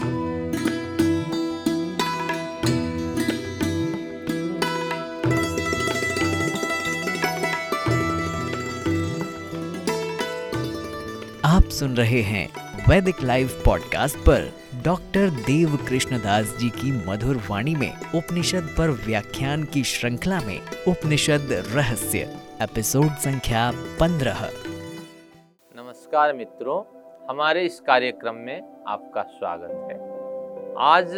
आप सुन रहे हैं वैदिक लाइव पॉडकास्ट पर डॉक्टर देव कृष्णदास जी की मधुर वाणी में उपनिषद पर व्याख्यान की श्रृंखला में उपनिषद रहस्य, एपिसोड संख्या पंद्रह। नमस्कार मित्रों हमारे इस कार्यक्रम में आपका स्वागत है। आज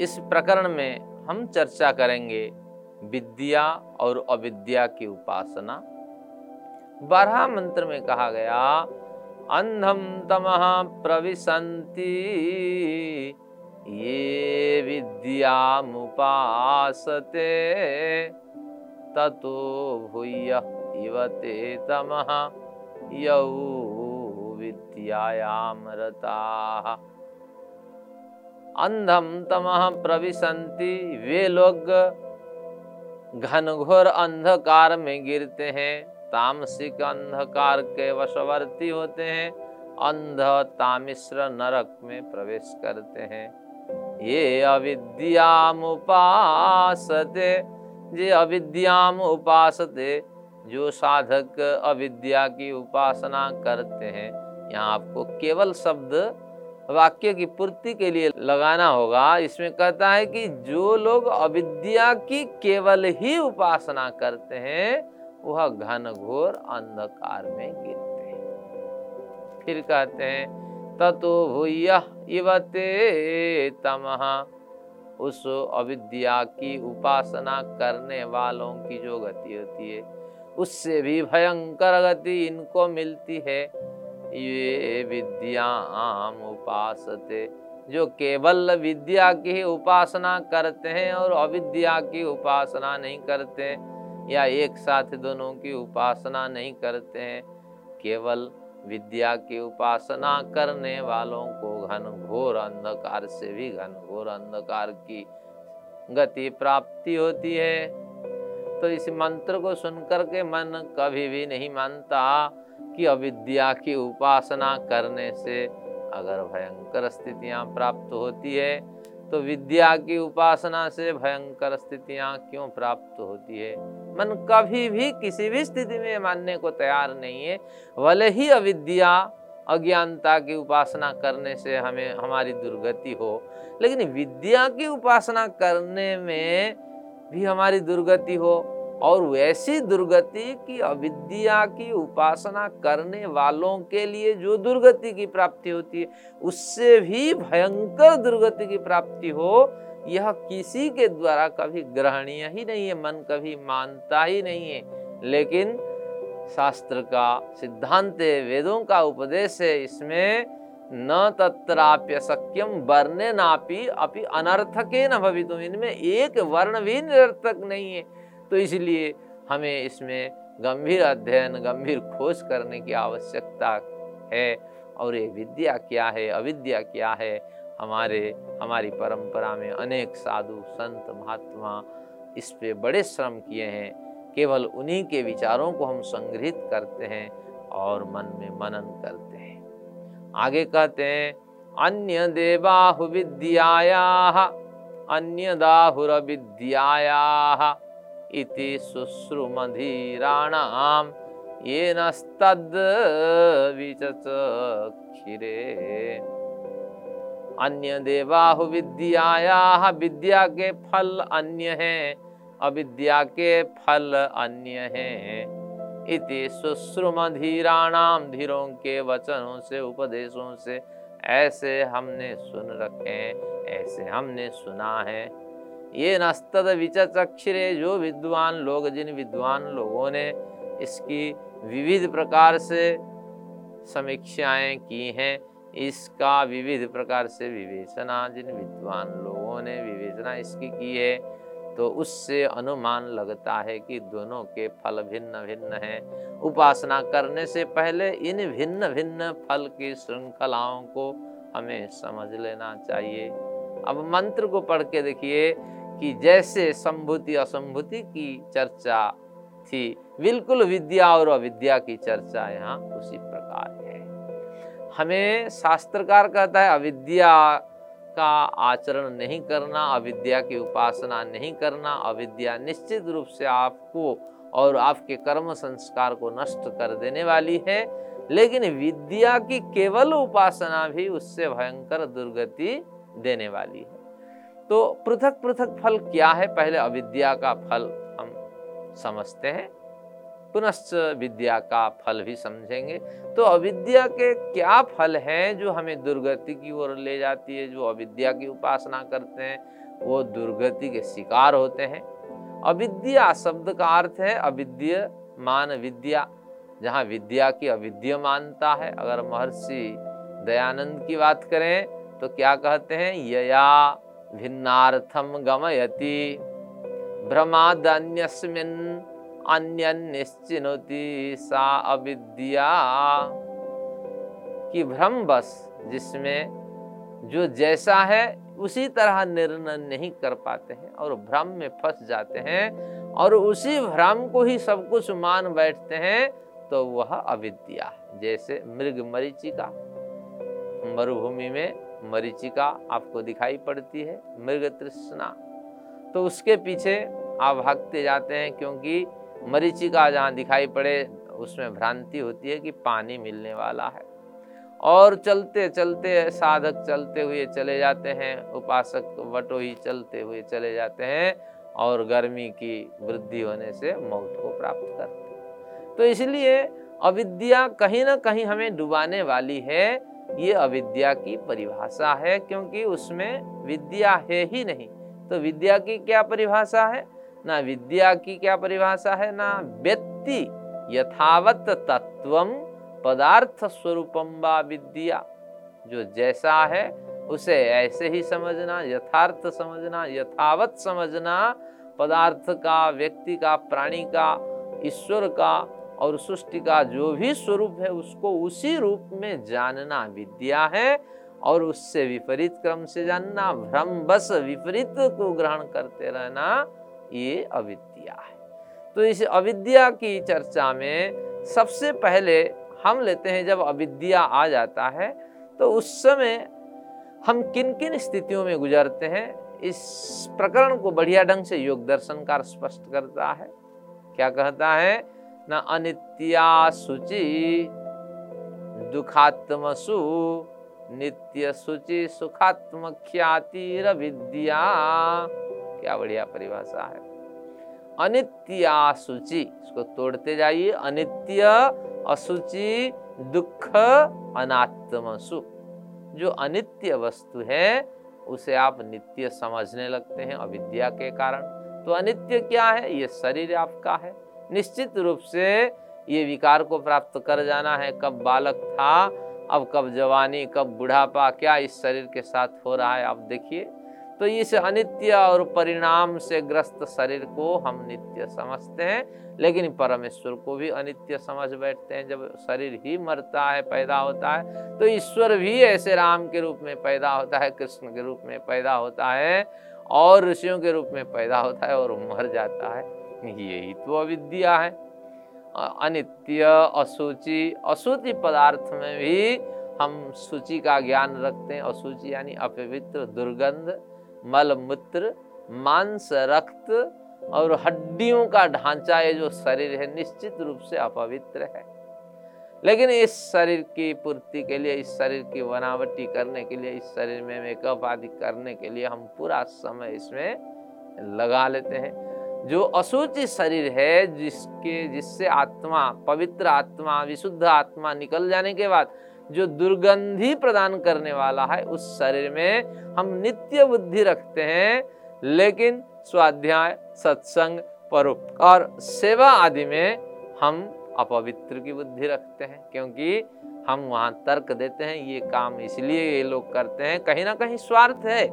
इस प्रकरण में हम चर्चा करेंगे विद्या और अविद्या की उपासना। बारह मंत्र में कहा गया अंधम तमः प्रविशंति ये विद्यामुपासते, ततो भूय इवते तमः यौ विद्यायाम रताः अंधम तमः प्रविशंति वे लोग घनघोर अंधकार में गिरते हैं, तामसिक अंधकार के वशवर्ती होते हैं, अंध तामिश्र नरक में प्रवेश करते हैं। ये अविद्याम उपासते जे अविद्याम उपासते, जो साधक अविद्या की उपासना करते हैं। यहाँ आपको केवल शब्द वाक्य की पूर्ति के लिए लगाना होगा। इसमें कहता है कि जो लोग अविद्या की केवल ही उपासना करते हैं, वह घन घोर अंधकार में गिरते हैं। फिर कहते हैं, ततो भूय इवते तमह उस अविद्या की उपासना करने वालों की जो गति होती है, उससे भी भयंकर गति इनको मिलती है। ये विद्याम उपासते, जो केवल विद्या की उपासना करते हैं और अविद्या की उपासना नहीं करते हैं या एक साथ दोनों की उपासना नहीं करते हैं, केवल विद्या की उपासना करने वालों को घन घोर अंधकार से भी घन घोर अंधकार की गति प्राप्ति होती है। तो इस मंत्र को सुनकर के मन कभी भी नहीं मानता। कि अविद्या की उपासना करने से अगर भयंकर स्थितियाँ प्राप्त होती है तो विद्या की उपासना से भयंकर स्थितियाँ क्यों प्राप्त होती है? मन कभी भी किसी भी स्थिति में मानने को तैयार नहीं है। भले ही अविद्या, अज्ञानता की उपासना करने से हमें, हमारी दुर्गति हो, लेकिन विद्या की उपासना करने में भी हमारी दुर्गति हो और वैसी दुर्गति की अविद्या की उपासना करने वालों के लिए जो दुर्गति की प्राप्ति होती है, उससे भी भयंकर दुर्गति की प्राप्ति हो, यह किसी के द्वारा कभी ग्रहणीय ही नहीं है, मन कभी मानता ही नहीं है। लेकिन शास्त्र का सिद्धांत वेदों का उपदेश है, इसमें न तत्राप्य सक्यम वर्ण नापी अपि अनर्थके न भवितुम। इनमें एक वर्ण भी निरर्थक नहीं है। तो इसलिए हमें इसमें गंभीर अध्ययन, गंभीर खोज करने की आवश्यकता है। और ये विद्या क्या है, अविद्या क्या है? हमारे, हमारी परंपरा में अनेक साधु, संत, महात्मा इस पे बड़े श्रम किए हैं। केवल उन्हीं के विचारों को हम संग्रहित करते हैं और मन में मनन करते हैं। आगे कहते हैं, अन्य देवाहु विद्याया, अन्य दाहुर विद्याया। इति शुश्रुमधीराणाम। ये नस्तद विचक्षिरे अन्य देवाहु विद्याया विद्या के फल अन्य हैं अविद्या के फल अन्य हैं इति सुश्रुम धीराणाम धीरों के वचनों से, उपदेशों से, ऐसे हमने सुन रखे ऐसे हमने सुना है। ये नस्तद विचक्षरे जो विद्वान लोग, जिन विद्वान लोगों ने इसकी विविध प्रकार से समीक्षाएँ की हैं, इसका विविध प्रकार से विवेचना, जिन विद्वान लोगों ने विवेचना इसकी की है तो उससे अनुमान लगता है कि दोनों के फल भिन्न भिन्न हैं। उपासना करने से पहले इन भिन्न भिन्न फल की श्रृंखलाओं को हमें समझ लेना चाहिए। अब मंत्र को पढ़ के देखिए कि जैसे संभूति असंभूति की चर्चा थी, बिल्कुल विद्या और अविद्या की चर्चा यहाँ उसी प्रकार है। हमें शास्त्रकार कहता है, अविद्या का आचरण नहीं करना, अविद्या की उपासना नहीं करना, अविद्या निश्चित रूप से आपको और आपके कर्म संस्कार को नष्ट कर देने वाली है, लेकिन विद्या की केवल उपासना भी उससे भयंकर दुर्गति देने वाली है। तो पृथक पृथक फल क्या है? पहले अविद्या का फल हम समझते हैं, पुनश्च विद्या का फल भी समझेंगे। तो अविद्या के क्या फल हैं जो हमें दुर्गति की ओर ले जाती है? जो अविद्या की उपासना करते हैं, वो दुर्गति के शिकार होते हैं। अविद्या शब्द का अर्थ है अविद्य मान विद्या, जहाँ विद्या की अविद्य मानता है। अगर महर्षि दयानंद की बात करें तो क्या कहते हैं? यया भिन्नार्थम गमयति। भ्रमादन्यस्मिन् अन्य निश्चिनोति सा अविद्या। कि भ्रम बस जिसमें जो जैसा है, उसी तरह निर्णय नहीं कर पाते हैं और भ्रम में फंस जाते हैं और उसी भ्रम को ही सब कुछ मान बैठते हैं तो वह अविद्या, जैसे मृग मरीचिका। मरुभूमि में मरीचिका आपको दिखाई पड़ती है मृग तृष्णा तो उसके पीछे आप भागते जाते हैं क्योंकि मरीचिका जहाँ दिखाई पड़े, उसमें भ्रांति होती है कि पानी मिलने वाला है। और चलते चलते साधक चलते हुए चले जाते हैं, उपासक वटोही चलते हुए चले जाते हैं और गर्मी की वृद्धि होने से मौत को प्राप्त करते तो इसलिए अविद्या कहीं ना कहीं हमें डुबाने वाली है ये अविद्या की परिभाषा है, क्योंकि उसमें विद्या है ही नहीं। तो विद्या की क्या परिभाषा है? ना विद्या की क्या परिभाषा है, ना व्यक्ति यथावत तत्व पदार्थ स्वरूपम व विद्या। जो जैसा है, उसे ऐसे ही समझना, यथार्थ समझना, यथावत समझना, पदार्थ का, व्यक्ति का, प्राणी का, ईश्वर का और सृष्टि का जो भी स्वरूप है, उसको उसी रूप में जानना विद्या है और उससे विपरीत क्रम से जानना, भ्रम बस विपरीत को ग्रहण करते रहना, ये अविद्या है। तो इस अविद्या की चर्चा में सबसे पहले हम लेते हैं, जब अविद्या आ जाता है तो उस समय हम किन किन स्थितियों में गुजरते हैं, इस प्रकरण को बढ़िया ढंग से योग दर्शनकार स्पष्ट करता है। क्या कहता है? न अनित्या शुचि, दुखात्मसु नित्य शुचि सुखात्म ख्यातिर विद्या क्या बढ़िया परिभाषा है। अनित्या शुचि, इसको तोड़ते जाइए। अनित्य असुचि दुख, अनात्मसु। जो अनित्य वस्तु है, उसे आप नित्य समझने लगते हैं अविद्या के कारण। तो अनित्य क्या है? ये शरीर आपका है। निश्चित रूप से ये विकार को प्राप्त कर जाना है। कब बालक था, अब कब जवानी, कब बुढ़ापा, क्या इस शरीर के साथ हो रहा है, आप देखिए। तो इस अनित्य और परिणाम से ग्रस्त शरीर को हम नित्य समझते हैं, लेकिन परमेश्वर को भी अनित्य समझ बैठते हैं। जब शरीर ही मरता है, पैदा होता है तो ईश्वर भी ऐसे राम के रूप में पैदा होता है, कृष्ण के रूप में पैदा होता है और ऋषियों के रूप में पैदा होता है और मर जाता है। यही तो अविद्या है। अनित्य असुचि असुचि पदार्थ में भी हम सूचि का ज्ञान रखते हैं। असुचि यानी अपवित्र, दुर्गंध मल मूत्र मांस, रक्त और हड्डियों का ढांचा, ये जो शरीर है, निश्चित रूप से अपवित्र है। लेकिन इस शरीर की पूर्ति के लिए, इस शरीर की बनावटी करने के लिए, इस शरीर में मेकअप आदि करने के लिए हम पूरा समय इसमें लगा लेते हैं। जो असूचि शरीर है, जिसके, जिससे आत्मा, पवित्र आत्मा, विशुद्ध आत्मा निकल जाने के बाद जो दुर्गंधी प्रदान करने वाला है, उस शरीर में हम नित्य बुद्धि रखते हैं, लेकिन स्वाध्याय, सत्संग परोपकार सेवा आदि में हम अपवित्र की बुद्धि रखते हैं, क्योंकि हम वहाँ तर्क देते हैं, ये काम इसलिए ये लोग करते हैं, कहीं ना कहीं स्वार्थ है।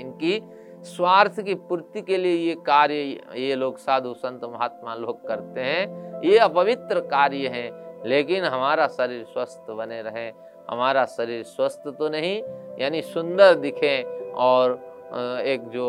इनकी स्वार्थ की पूर्ति के लिए ये कार्य, ये लोग, साधु संत, महात्मा लोग करते हैं। ये अपवित्र कार्य है, लेकिन हमारा शरीर स्वस्थ बने रहे। हमारा शरीर स्वस्थ तो नहीं, यानी सुंदर दिखे और एक जो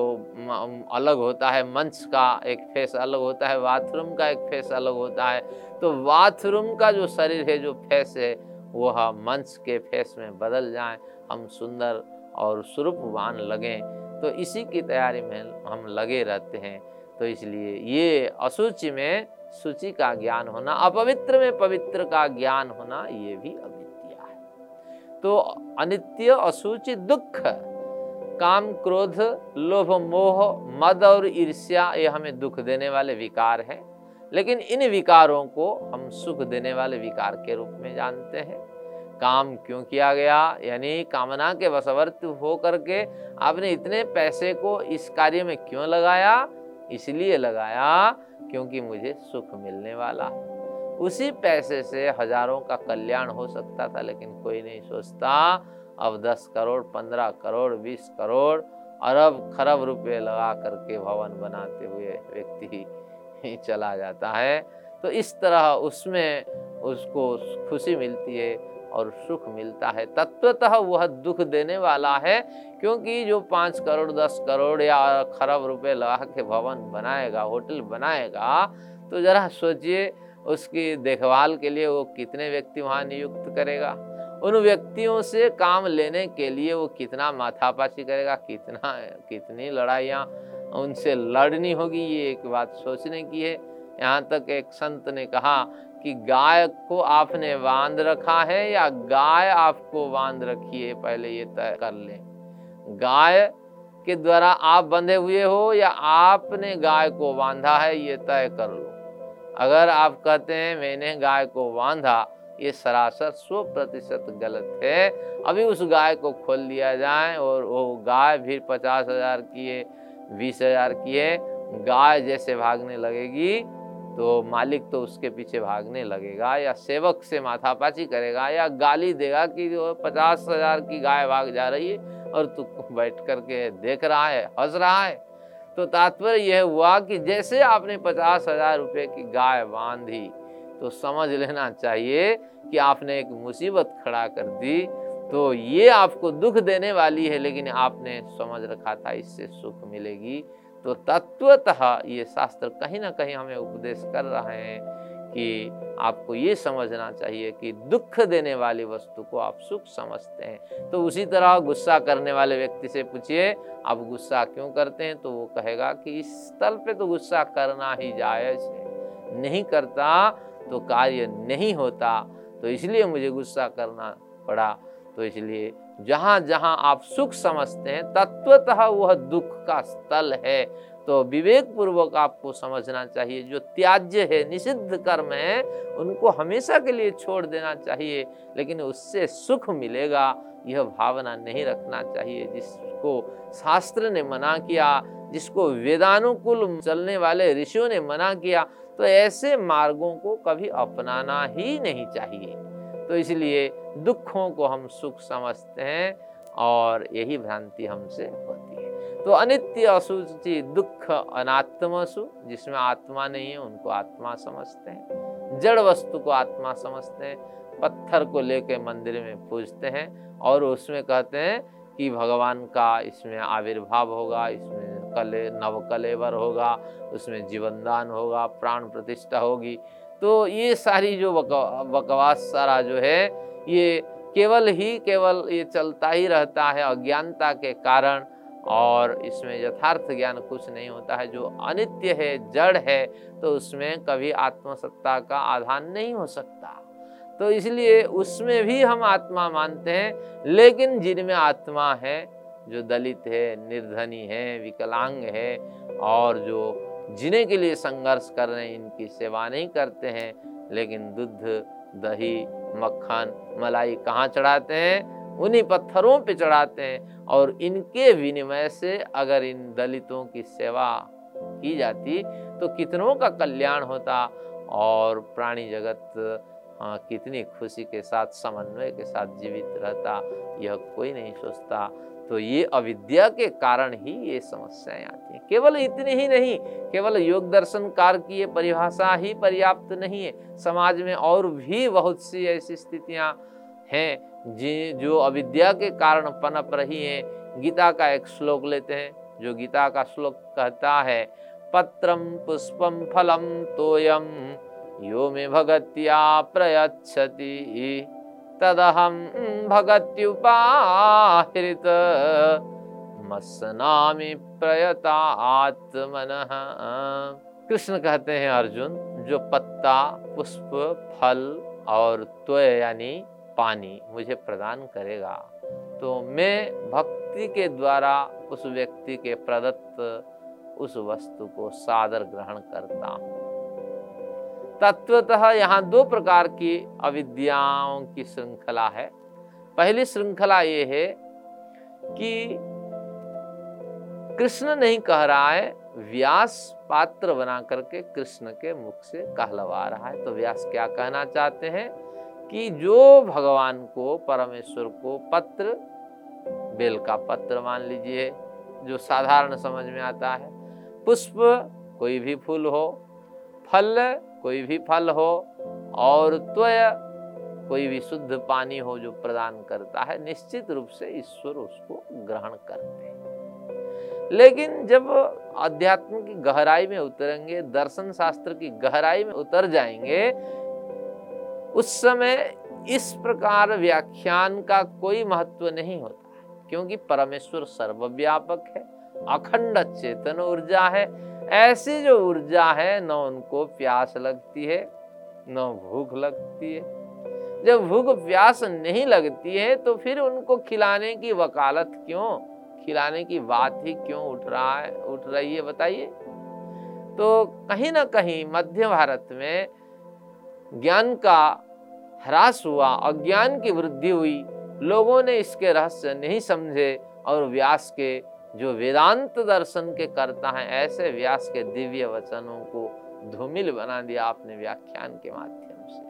अलग होता है, मंच का एक फेस अलग होता है, बाथरूम का एक फेस अलग होता है। तो बाथरूम का जो शरीर है, जो फेस है, वह मंच के फेस में बदल जाए, हम सुंदर और स्वरूपवान लगें। तो इसी की तैयारी में हम लगे रहते हैं। तो इसलिए ये असूचि में सूचि का ज्ञान होना, अपवित्र में पवित्र का ज्ञान होना, ये भी अविद्या है। तो अनित्य, असूचि, दुख, काम, क्रोध, लोभ, मोह, मद और ईर्ष्या, ये हमें दुख देने वाले विकार हैं। लेकिन इन विकारों को हम सुख देने वाले विकार के रूप में जानते हैं। काम क्यों किया गया? यानी कामना के वशवर्त हो करके आपने इतने पैसे को इस कार्य में क्यों लगाया? इसलिए लगाया क्योंकि मुझे सुख मिलने वाला। उसी पैसे से हज़ारों का कल्याण हो सकता था, लेकिन कोई नहीं सोचता। अब दस करोड़, पंद्रह करोड़, बीस करोड़ अरब खरब रुपए लगा करके भवन बनाते हुए व्यक्ति ही चला जाता है। तो इस तरह उसमें उसको खुशी मिलती है। और सुख मिलता है। तत्वतः वह दुख देने वाला है, क्योंकि जो पाँच करोड़, दस करोड़ या खरब रुपए लगा के भवन बनाएगा, होटल बनाएगा तो जरा सोचिए उसकी देखभाल के लिए वो कितने व्यक्ति वहाँ नियुक्त करेगा। उन व्यक्तियों से काम लेने के लिए वो कितना माथापाची करेगा, कितना, कितनी लड़ाइयाँ उनसे लड़नी होगी, ये एक बात सोचने की है। यहाँ तक एक संत ने कहा कि गाय को आपने बाँध रखा है या गाय आपको बाँध रखी है? पहले ये तय कर लें। गाय के द्वारा आप बंधे हुए हो या आपने गाय को बांधा है, ये तय कर लो। अगर आप कहते हैं, मैंने गाय को बांधा ये सरासर सौ प्रतिशत गलत है। अभी उस गाय को खोल दिया जाए और वो गाय भी पचास हज़ार की है, बीस हज़ार की है, गाय जैसे भागने लगेगी। तो मालिक तो उसके पीछे भागने लगेगा या सेवक से माथापाची करेगा या गाली देगा कि जो पचास हज़ार की गाय भाग जा रही है और तू बैठ करके देख रहा है, हंस रहा है। तो तात्पर्य यह हुआ कि जैसे आपने पचास हज़ार रुपये की गाय बांधी तो समझ लेना चाहिए कि आपने एक मुसीबत खड़ा कर दी तो ये आपको दुख देने वाली है, लेकिन आपने समझ रखा था, इससे सुख मिलेगी। तो तत्वतः ये शास्त्र कहीं ना कहीं हमें उपदेश कर रहे हैं कि आपको ये समझना चाहिए कि दुख देने वाली वस्तु को आप सुख समझते हैं। तो उसी तरह गुस्सा करने वाले व्यक्ति से पूछिए आप गुस्सा क्यों करते हैं? तो वो कहेगा कि इस स्थल पे तो गुस्सा करना ही जायज़ है। नहीं करता तो कार्य नहीं होता तो इसलिए मुझे गुस्सा करना पड़ा। तो इसलिए जहाँ जहाँ आप सुख समझते हैं, तत्वतः वह दुख का स्थल है। तो विवेक पूर्वक आपको समझना चाहिए, जो त्याज्य है, निषिद्ध कर्म है, उनको हमेशा के लिए छोड़ देना चाहिए, लेकिन उससे सुख मिलेगा, यह भावना नहीं रखना चाहिए। जिसको शास्त्र ने मना किया, जिसको वेदानुकूल चलने वाले ऋषियों ने मना किया तो ऐसे मार्गों को कभी अपनाना ही नहीं चाहिए। तो इसलिए दुखों को हम सुख समझते हैं और यही भ्रांति हमसे होती है। तो अनित्य असुचि दुख अनात्मसु, जिसमें आत्मा नहीं है, उनको आत्मा समझते हैं। जड़ वस्तु को आत्मा समझते हैं, पत्थर को लेके मंदिर में पूजते हैं और उसमें कहते हैं कि भगवान का इसमें आविर्भाव होगा, इसमें कले नव कलेवर होगा, उसमें जीवनदान होगा, प्राण प्रतिष्ठा होगी। तो ये सारी जो बकवास सारा जो है, ये केवल ही केवल ये चलता ही रहता है अज्ञानता के कारण और इसमें यथार्थ ज्ञान कुछ नहीं होता है। जो अनित्य है, जड़ है तो उसमें कभी आत्मसत्ता का आधान नहीं हो सकता। तो इसलिए उसमें भी हम आत्मा मानते हैं, लेकिन जिनमें आत्मा है, जो दलित है, निर्धनी है, विकलांग है और जो जीने के लिए संघर्ष कर रहे हैं इनकी सेवा नहीं करते हैं। लेकिन दूध दही मक्खन मलाई कहाँ चढ़ाते हैं? उन्हीं पत्थरों पे चढ़ाते हैं। और इनके विनिमय से अगर इन दलितों की सेवा की जाती तो कितनों का कल्याण होता? और प्राणी जगत हाँ, कितनी खुशी के साथ समन्वय के साथ जीवित रहता? यह कोई नहीं सोचता। तो ये अविद्या के कारण ही ये समस्याएँ आती हैं। केवल इतनी ही नहीं, केवल योग दर्शन कार की ये परिभाषा ही पर्याप्त नहीं है। समाज में और भी बहुत सी ऐसी स्थितियाँ हैं, जी, जो अविद्या के कारण पनप रही हैं। गीता का एक श्लोक लेते हैं, जो गीता का श्लोक कहता है पत्रम पुष्पम फलम तोयम यो में भगत्या प्रयच्छति। तदहम भगत्युपाहृत। मसनामि प्रयता आत्मन कृष्ण कहते हैं, अर्जुन, जो पत्ता, पुष्प, फल और त्वय यानी पानी, मुझे प्रदान करेगा तो मैं भक्ति के द्वारा उस व्यक्ति के प्रदत्त उस वस्तु को सादर ग्रहण करता हूँ। तत्वतः यहाँ दो प्रकार की अविद्याओं की श्रृंखला है। पहली श्रृंखला ये है कि कृष्ण नहीं कह रहा है, व्यास पात्र बना करके कृष्ण के मुख से कहलवा रहा है। तो व्यास क्या कहना चाहते हैं कि जो भगवान को, परमेश्वर को पत्र, बेल का पत्र मान लीजिए, जो साधारण समझ में आता है, पुष्प कोई भी फूल हो, फल कोई भी फल हो और त्वय कोई भी शुद्ध पानी हो जो प्रदान करता है, निश्चित रूप से ईश्वर उसको ग्रहण करते हैं। लेकिन जब अध्यात्म की गहराई में उतरेंगे, दर्शन शास्त्र की गहराई में उतर जाएँगे, उस समय इस प्रकार व्याख्यान का कोई महत्व नहीं होता, क्योंकि परमेश्वर सर्वव्यापक है, अखंड चेतन ऊर्जा है ऐसी जो ऊर्जा है, न उनको प्यास लगती है, न भूख लगती है। जब भूख प्यास नहीं लगती है तो फिर उनको खिलाने की वकालत क्यों? खिलाने की बात ही क्यों उठ रहा है, उठ रही है, बताइए। तो कहीं ना कहीं मध्य भारत में ज्ञान का ह्रास हुआ, अज्ञान की वृद्धि हुई। लोगों ने इसके रहस्य नहीं समझे और व्यास के जो वेदांत दर्शन के करता है, ऐसे व्यास के दिव्य वचनों को धूमिल बना दिया आपने व्याख्यान के माध्यम से।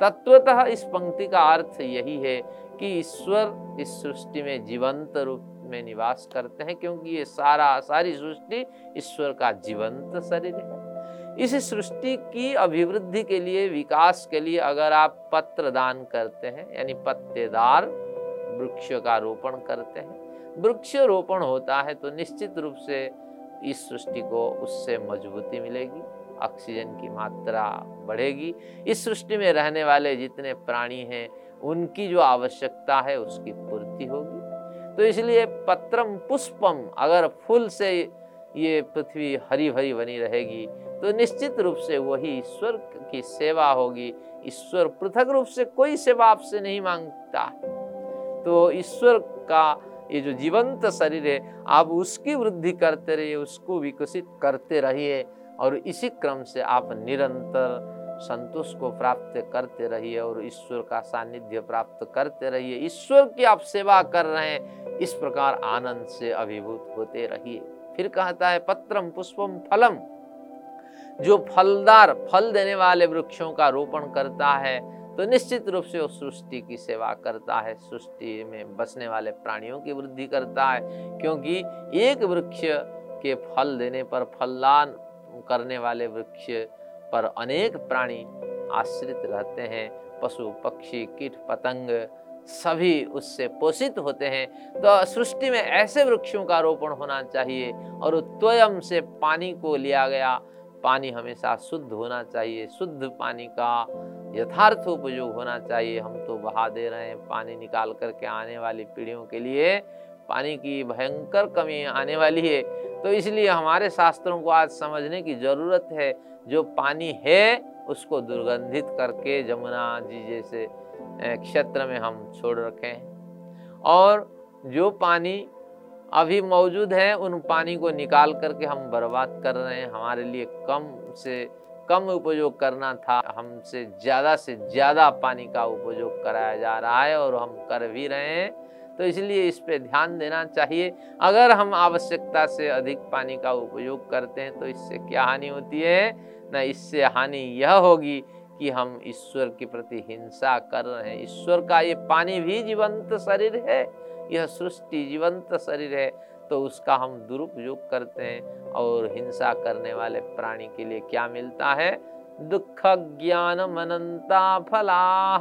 तत्वतः इस पंक्ति का अर्थ यही है कि ईश्वर इस सृष्टि में जीवंत रूप में निवास करते हैं, क्योंकि ये सारा सारी सृष्टि ईश्वर का जीवंत शरीर है। इस सृष्टि की अभिवृद्धि के लिए, विकास के लिए अगर आप पत्र दान करते हैं, यानी पत्तेदार वृक्ष का रोपण करते हैं वृक्ष रोपण होता है तो निश्चित रूप से इस सृष्टि को उससे मजबूती मिलेगी, ऑक्सीजन की मात्रा बढ़ेगी। इस सृष्टि में रहने वाले जितने प्राणी हैं, उनकी जो आवश्यकता है उसकी पूर्ति होगी। तो इसलिए पत्रम पुष्पम, अगर फूल से ये पृथ्वी हरी भरी बनी रहेगी तो निश्चित रूप से वही ईश्वर की सेवा होगी। ईश्वर पृथक रूप से कोई सेवा आपसे नहीं माँगता। तो ईश्वर का ये जो जीवंत शरीर है, आप उसकी वृद्धि करते रहिए, उसको विकसित करते रहिए और इसी क्रम से आप निरंतर संतोष को प्राप्त करते रहिए और ईश्वर का सानिध्य प्राप्त करते रहिए। ईश्वर की आप सेवा कर रहे हैं, इस प्रकार आनंद से अभिभूत होते रहिए। फिर कहता है, पत्रम पुष्पम फलम। जो फलदार, फल देने वाले वृक्षों का रोपण करता है तो निश्चित रूप से वो सृष्टि की सेवा करता है, सृष्टि में बसने वाले प्राणियों की वृद्धि करता है, क्योंकि एक वृक्ष के फल देने पर, फलदान करने वाले वृक्ष पर अनेक प्राणी आश्रित रहते हैं, पशु, पक्षी, कीट, पतंग सभी उससे पोषित होते हैं। तो सृष्टि में ऐसे वृक्षों का रोपण होना चाहिए और त्वयम से पानी को लिया गया, पानी हमेशा शुद्ध होना चाहिए, शुद्ध पानी का यथार्थ उपयोग होना चाहिए। हम तो बहा दे रहे हैं पानी निकाल करके आने वाली पीढ़ियों के लिए। पानी की भयंकर कमी आने वाली है। तो इसलिए हमारे शास्त्रों को आज समझने की ज़रूरत है। जो पानी है, उसको दुर्गंधित करके जमुना जी जैसे क्षेत्र में हम छोड़ रखे हैं। और जो पानी अभी मौजूद है, उन पानी को निकाल करके हम बर्बाद कर रहे हैं। हमारे लिए कम से कम उपयोग करना था। हमसे ज़्यादा से ज़्यादा पानी का उपयोग कराया जा रहा है और हम कर भी रहे हैं। तो इसलिए इस पे ध्यान देना चाहिए। अगर हम आवश्यकता से अधिक पानी का उपयोग करते हैं तो इससे क्या हानि होती है? न, इससे हानि यह होगी कि हम ईश्वर के प्रति हिंसा कर रहे हैं। ईश्वर का ये पानी भी जीवंत शरीर है। यह सृष्टि जीवंत शरीर है। तो उसका हम दुरुपयोग करते हैं और हिंसा करने वाले प्राणी के लिए क्या मिलता है? दुख, ज्ञान मनंता फला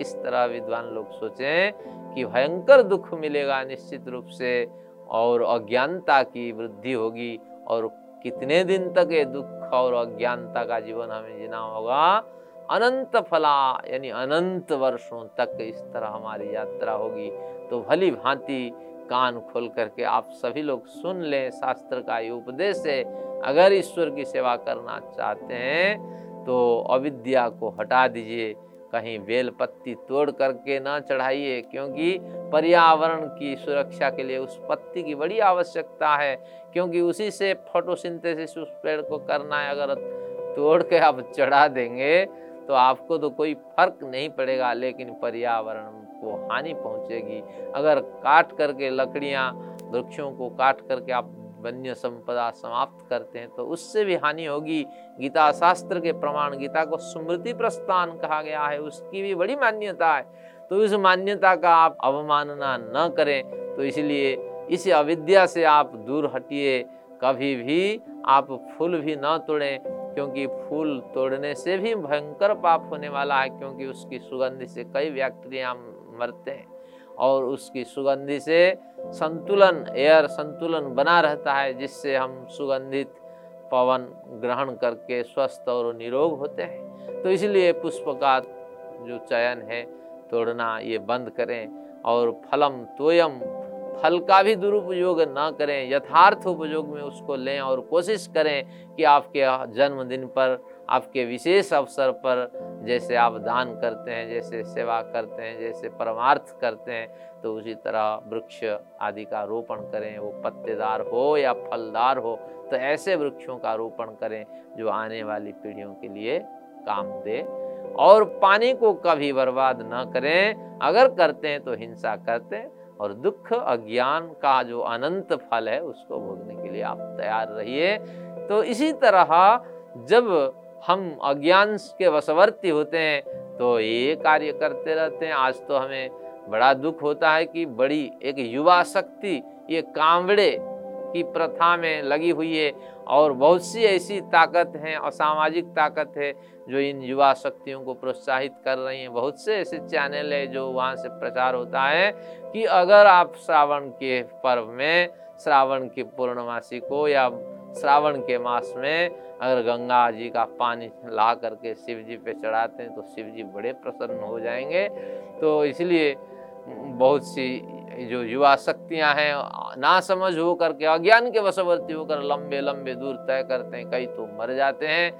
इस तरह विद्वान लोग सोचें कि भयंकर दुख मिलेगा निश्चित रूप से और अज्ञानता की वृद्धि होगी और कितने दिन तक ये दुख और अज्ञानता का जीवन हमें जीना होगा? अनंत फला यानी अनंत वर्षों तक इस तरह हमारी यात्रा होगी। तो भली भांति कान खोल करके आप सभी लोग सुन लें शास्त्र का ये उपदेश है। अगर ईश्वर की सेवा करना चाहते हैं तो अविद्या को हटा दीजिए। कहीं बेल पत्ती तोड़ करके ना चढ़ाइए, क्योंकि पर्यावरण की सुरक्षा के लिए उस पत्ती की बड़ी आवश्यकता है। क्योंकि उसी से फोटोसिंथेसिस उस पेड़ को करना है। अगर तोड़ के आप चढ़ा देंगे तो आपको तो कोई फ़र्क नहीं पड़ेगा, लेकिन पर्यावरण को हानि पहुंचेगी। अगर काट करके लकड़ियाँ, वृक्षों को काट करके आप वन्य संपदा समाप्त करते हैं तो उससे भी हानि होगी। गीता शास्त्र के प्रमाण, गीता को स्मृति प्रस्थान कहा गया है, उसकी भी बड़ी मान्यता है। तो इस मान्यता का आप अवमानना न करें तो इसलिए इस अविद्या से आप दूर हटिए। कभी भी आप फूल भी न तोड़ें क्योंकि फूल तोड़ने से भी भयंकर पाप होने वाला है, क्योंकि उसकी सुगंध से कई बैक्टीरिया मरते हैं और उसकी सुगंधि से संतुलन एयर संतुलन बना रहता है, जिससे हम सुगंधित पवन ग्रहण करके स्वस्थ और निरोग होते हैं। तो इसलिए पुष्प का जो चयन है, तोड़ना ये बंद करें और फलम, तोयम फल का भी दुरुपयोग न करें, यथार्थ उपयोग में उसको लें और कोशिश करें कि आपके जन्मदिन पर, आपके विशेष अवसर पर जैसे आप दान करते हैं, जैसे सेवा करते हैं, जैसे परमार्थ करते हैं तो उसी तरह वृक्ष आदि का रोपण करें, वो पत्तेदार हो या फलदार हो तो ऐसे वृक्षों का रोपण करें जो आने वाली पीढ़ियों के लिए काम दे। और पानी को कभी बर्बाद न करें, अगर करते हैं तो हिंसा करते हैं। और दुख अज्ञान का जो अनंत फल है, उसको भोगने के लिए आप तैयार रहिए। तो इसी तरह जब हम अज्ञान के वशवर्ती होते हैं तो ये कार्य करते रहते हैं। आज तो हमें बड़ा दुख होता है कि बड़ी एक युवा शक्ति, ये कांवड़े की प्रथा में लगी हुई है। और बहुत सी ऐसी ताकत हैं असामाजिक ताकत है जो इन युवा शक्तियों को प्रोत्साहित कर रही हैं। बहुत से ऐसे चैनल है जो वहाँ से प्रचार होता है कि अगर आप श्रावण के पर्व में, श्रावण की पूर्णमासी को या श्रावण के मास में अगर गंगा जी का पानी ला करके शिव जी पे चढ़ाते हैं तो शिव जी बड़े प्रसन्न हो जाएँगे। तो इसलिए बहुत सी जो युवा शक्तियाँ हैं ना समझ हो करके अज्ञान के वशवर्ती होकर लंबे लंबे दूर तय करते हैं। कई तो मर जाते हैं,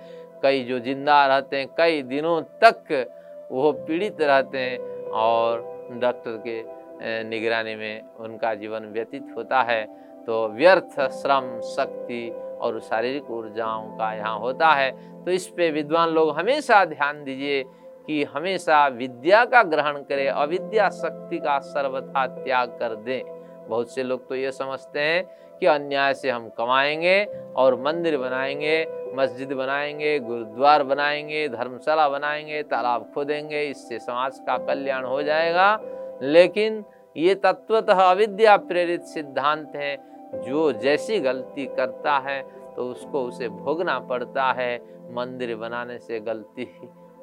कई जो ज़िंदा रहते हैं, कई दिनों तक वो पीड़ित रहते हैं और डॉक्टर के निगरानी में उनका जीवन व्यतीत होता है। तो व्यर्थ श्रम, शक्ति और शारीरिक ऊर्जाओं का यहाँ होता है। तो इस पे विद्वान लोग हमेशा ध्यान दीजिए कि हमेशा विद्या का ग्रहण करें, अविद्या शक्ति का सर्वथा त्याग कर दें। बहुत से लोग तो ये समझते हैं कि अन्याय से हम कमाएँगे और मंदिर बनाएँगे, मस्जिद बनाएँगे, गुरुद्वार बनाएँगे, धर्मशाला बनाएँगे, तालाब खोदेंगे, इससे समाज का कल्याण हो जाएगा। लेकिन ये तत्वतः अविद्या प्रेरित सिद्धांत है। जो जैसी गलती करता है तो उसको उसे भोगना पड़ता है। मंदिर बनाने से गलती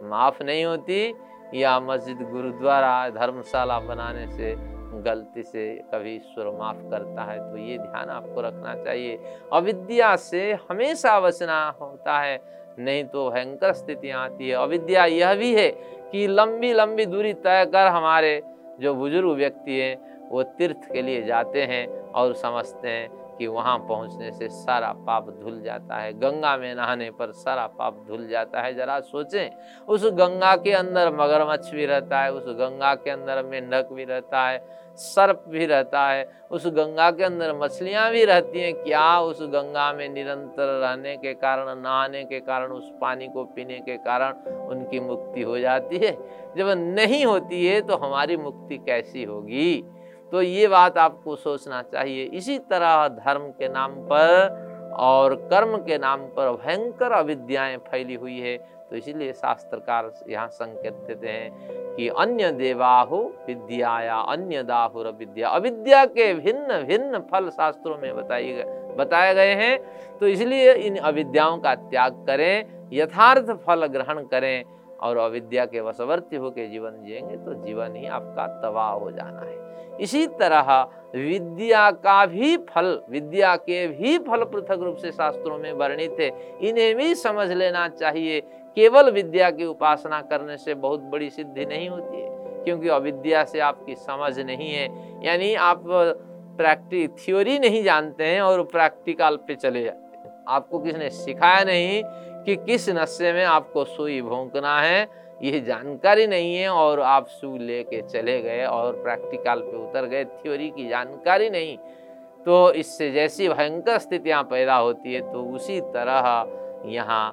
माफ़ नहीं होती या मस्जिद, गुरुद्वारा, धर्मशाला बनाने से, गलती से कभी ईश्वर माफ़ करता है तो ये ध्यान आपको रखना चाहिए। अविद्या से हमेशा बचना होता है, नहीं तो भयंकर स्थितियाँ आती है। अविद्या यह भी है कि लंबी लंबी दूरी तय कर हमारे जो बुज़ुर्ग व्यक्ति हैं, वो तीर्थ के लिए जाते हैं और समझते हैं कि वहाँ पहुँचने से सारा पाप धुल जाता है। गंगा में नहाने पर सारा पाप धुल जाता है। जरा सोचें, उस गंगा के अंदर मगरमच्छ भी रहता है, उस गंगा के अंदर मेंढक भी रहता है, सर्प भी रहता है, उस गंगा के अंदर मछलियाँ भी रहती हैं। क्या उस गंगा में निरंतर रहने के कारण, नहाने के कारण, उस पानी को पीने के कारण उनकी मुक्ति हो जाती है? जब नहीं होती है तो हमारी मुक्ति कैसी होगी? तो ये बात आपको सोचना चाहिए। इसी तरह धर्म के नाम पर और कर्म के नाम पर भयंकर अविद्याएँ फैली हुई है। तो इसीलिए शास्त्रकार यहाँ संकेत देते हैं कि अन्य देवाहु विद्या या अन्य दाहुर विद्या। अविद्या के भिन्न भिन्न फल शास्त्रों में बताई गए, बताए गए हैं। तो इसलिए इन अविद्याओं का त्याग करें, यथार्थ फल ग्रहण करें। और अविद्या के वशवर्ती होकर जीवन जिएँगे तो जीवन ही आपका तबाह हो जाना है। इसी तरह विद्या का भी फल, विद्या के भी फल पृथक रूप से शास्त्रों में वर्णित है। इन्हें भी समझ लेना चाहिए। केवल विद्या की उपासना करने से बहुत बड़ी सिद्धि नहीं होती है, क्योंकि अविद्या से आपकी समझ नहीं है। यानी आप प्रैक्टिक थ्योरी नहीं जानते हैं और प्रैक्टिकल पे चले जाते हैं। आपको किसने सिखाया नहीं कि किस नशे में आपको सुई भोंकना है, ये जानकारी नहीं है और आप सुई लेके चले गए और प्रैक्टिकल पे उतर गए, थ्योरी की जानकारी नहीं। तो इससे जैसी भयंकर स्थितियाँ पैदा होती है तो उसी तरह यहाँ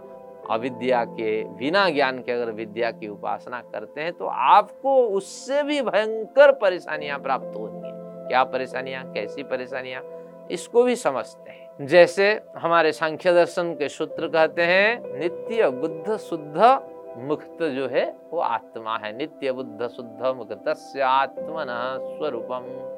अविद्या के बिना ज्ञान के अगर विद्या की उपासना करते हैं तो आपको उससे भी भयंकर परेशानियाँ प्राप्त होंगी। क्या परेशानियाँ? कैसी परेशानियाँ? इसको भी समझते हैं। जैसे हमारे सांख्य दर्शन के सूत्र कहते हैं, नित्य बुद्ध शुद्ध मुक्त जो है, वो आत्मा है। नित्य बुद्ध शुद्ध मुक्त आत्मन स्वरूपम।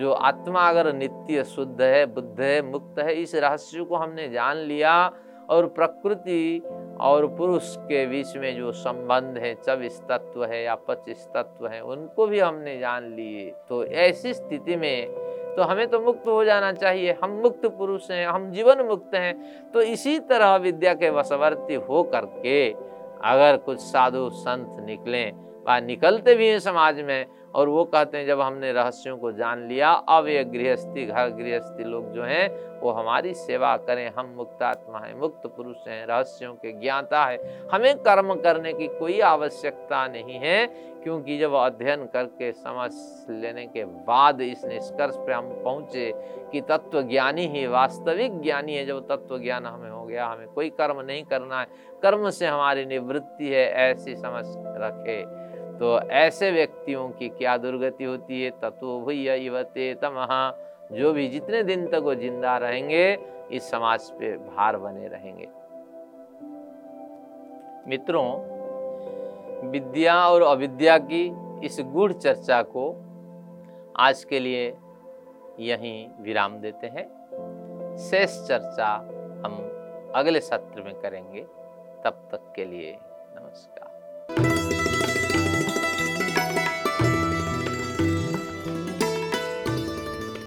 जो आत्मा अगर नित्य शुद्ध है, बुद्ध है, मुक्त है, इस रहस्य को हमने जान लिया और प्रकृति और पुरुष के बीच में जो संबंध है, चौबीस तत्व है या पच्चीस तत्व है, उनको भी हमने जान लिए। तो ऐसी स्थिति में तो हमें तो मुक्त हो जाना चाहिए। हम मुक्त पुरुष हैं, हम जीवन मुक्त हैं। तो इसी तरह विद्या के वशवर्ती हो करके अगर कुछ साधु संत निकलें, व निकलते भी हैं समाज में और वो कहते हैं, जब हमने रहस्यों को जान लिया, अब ये गृहस्थी, घर गृहस्थी लोग जो हैं, वो हमारी सेवा करें। हम मुक्त आत्मा है, मुक्त पुरुष हैं, रहस्यों के ज्ञाता है। हमें कर्म करने की कोई आवश्यकता नहीं है, क्योंकि जब अध्ययन करके समझ लेने के बाद इस निष्कर्ष पर हम पहुँचे कि तत्व ज्ञानी ही वास्तविक ज्ञानी है, जब तत्व ज्ञान हमें हो गया, हमें कोई कर्म नहीं करना है। कर्म से हमारी निवृत्ति है, ऐसी समझ रखे। तो ऐसे व्यक्तियों की क्या दुर्गति होती है? तत्व भूय युवते तमहा जो भी जितने दिन तक वो ज़िंदा रहेंगे, इस समाज पे भार बने रहेंगे। मित्रों, विद्या और अविद्या की इस गुढ़ चर्चा को आज के लिए यहीं विराम देते हैं। शेष चर्चा हम अगले सत्र में करेंगे। तब तक के लिए